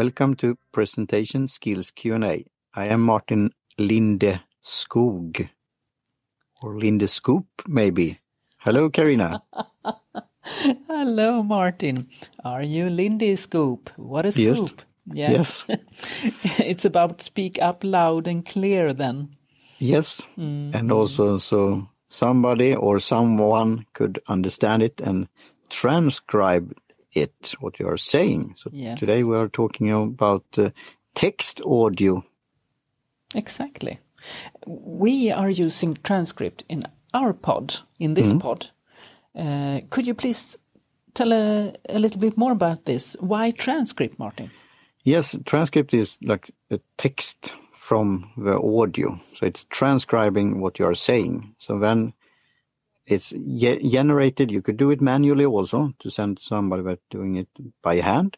Welcome to Presentation Skills Q&A. I am Martin Lindeskog, or Lindeskop maybe. Hello, Karina. Hello, Martin. Are you Lindeskop? What a Scoop. Yes. scoop. Yes. it's about speak up loud and clear then. Yes, mm-hmm. and also so somebody or someone could understand it and transcribe it, what you are saying. So Yes. today we are talking about uh, text audio. Exactly. We are using transcript in our pod, in this pod. Uh, could you please tell a, a little bit more about this? Why transcript, Martin? Yes, transcript is like a text from the audio. So it's transcribing what you are saying. So when it's ge- generated, you could do it manually also to send somebody but doing it by hand.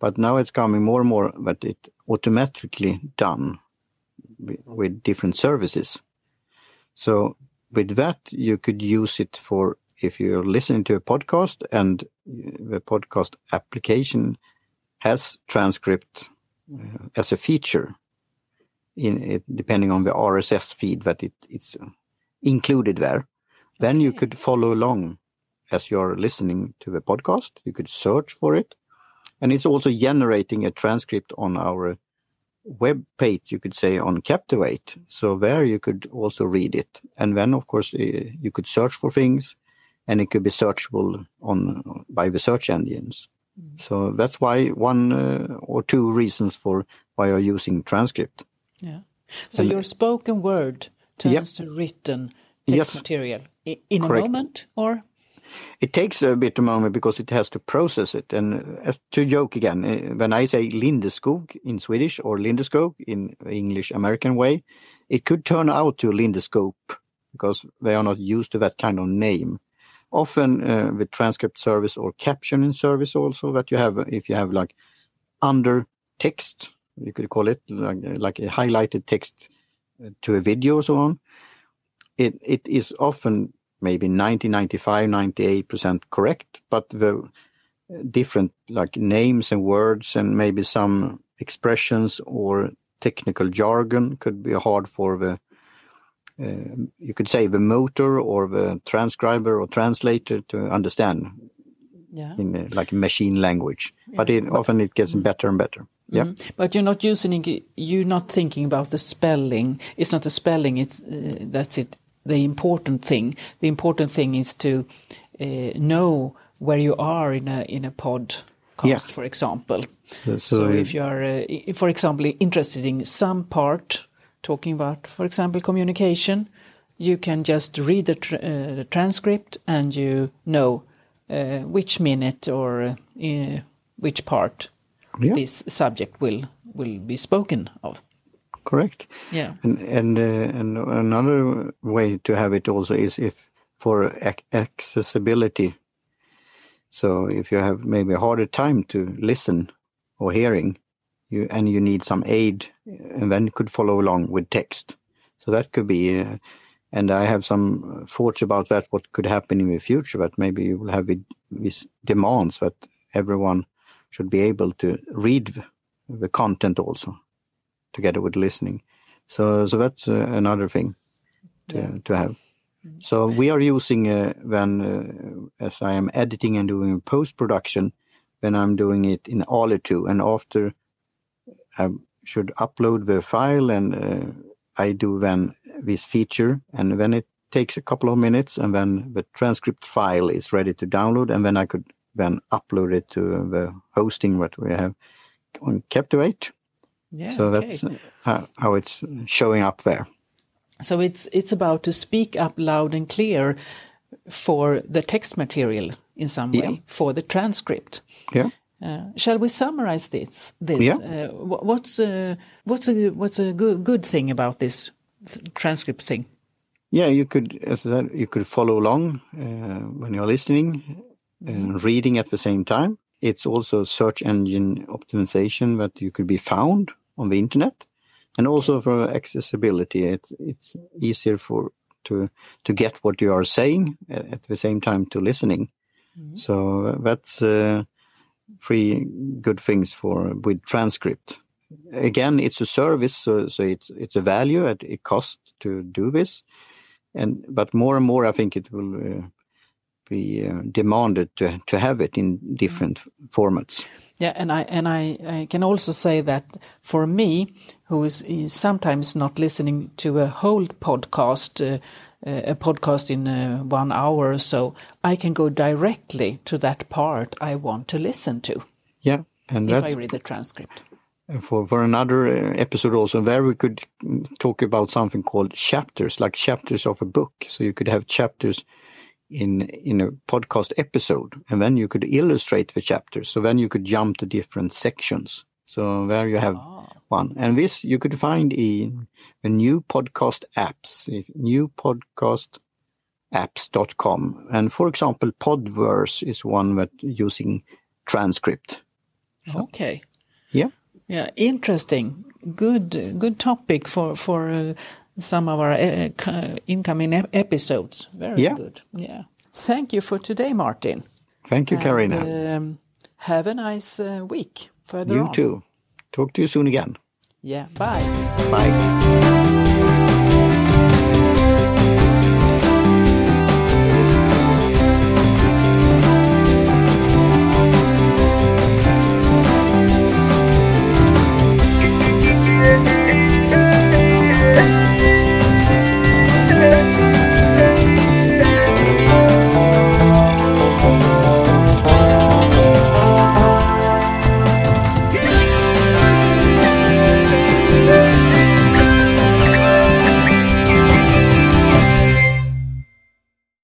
But now it's coming more and more that it automatically done wi- with different services. So with that, you could use it for if you're listening to a podcast and the podcast application has transcript uh, as a feature in it, depending on the RSS feed that it, it's included there. Then you could follow along as you're listening to the podcast. You could search for it. And it's also generating a transcript on our web page, you could say, on Captivate. So there you could also read it. And then, of course, uh, you could search for things and it could be searchable on by the search engines. So that's why one uh, or two reasons for why you're using transcript. Yeah. So And- your spoken word turns Yep. to written text Yes. material in a moment or? It takes a bit of moment because it has to process it. And uh, to joke again, uh, when I say Lindeskog in Swedish or Lindeskog in English American way, it could turn out to Lindescope because they are not used to that kind of name. Often uh, with transcript service or captioning service also that you have, if you have like under text, you could call it like, like a highlighted text uh, to a video or so on. It, it is often maybe 90, 95, 98% correct, but the different like names and words and maybe some expressions or technical jargon could be hard for the uh, you could say the motor or the transcriber or translator to understand Yeah. in uh, like machine language but it often it gets better and better yeah Mm. But you're not using you're not thinking about the spelling. It's not the spelling, it's uh, that's it. The important thing, the important thing is to uh, know where you are in a in a podcast, Yeah. for example. so, So, so if you are, uh, for example, interested in some part, talking about, for example, communication, you can just read the, tr- uh, the transcript and you know uh, which minute or uh, which part Yeah. this subject will will be spoken of. Correct Yeah. And and uh, and another way to have it also is if for ac- accessibility. So if you have maybe a harder time to listen or hearing, you and you need some aid, and then you could follow along with text. So that could be. Uh, and I have some thoughts about that. What could happen in the future? That maybe you will have these demands that everyone should be able to read the content also together with listening. So, so that's uh, another thing to, Yeah. to have. So we are using uh, when, uh, as I am editing and doing post production, when I'm doing it in Alitu, and after I should upload the file, and uh, I do then this feature, and then it takes a couple of minutes, and then the transcript file is ready to download, and then I could then upload it to the hosting that we have on Captivate. Yeah. So okay. that's uh, how, how it's showing up there. So it's it's about to speak up loud and clear for the text material in some way Yeah. for the transcript. Yeah. Uh, shall we summarize this? This Yeah. uh, what's a what's a what's a good good thing about this th- transcript thing? Yeah, you could, as I said, you could follow along uh, when you're listening and reading at the same time. It's also search engine optimization that you could be found on the internet, and also for accessibility. It's it's easier for to to get what you are saying at, the same time to listening. So that's uh, free good things for with transcript. Again, it's a service, so, so it's it's a value at a cost to do this, and but more and more, I think it will uh, be uh, demanded to to have it in different formats. Yeah, and I and I, I can also say that for me, who is, is sometimes not listening to a whole podcast, uh, a podcast in uh, one hour or so, I can go directly to that part I want to listen to. Yeah, and if I read the transcript. For for another uh, episode also, there we could talk about something called chapters, like chapters of a book. So you could have chapters in in a podcast episode and then you could illustrate the chapters so then you could jump to different sections. So there you have oh. one. And this you could find in the new podcast apps new podcast apps.com and for example podverse is one that using transcript. So, okay. Yeah. Yeah interesting. Good good topic for for uh, some of our uh, incoming episodes. Very yeah. good. Yeah. Thank you for today, Martin. Thank you, Karina. Um, have a nice uh, week further you on. You too. Talk to you soon again. Yeah. Bye. Bye.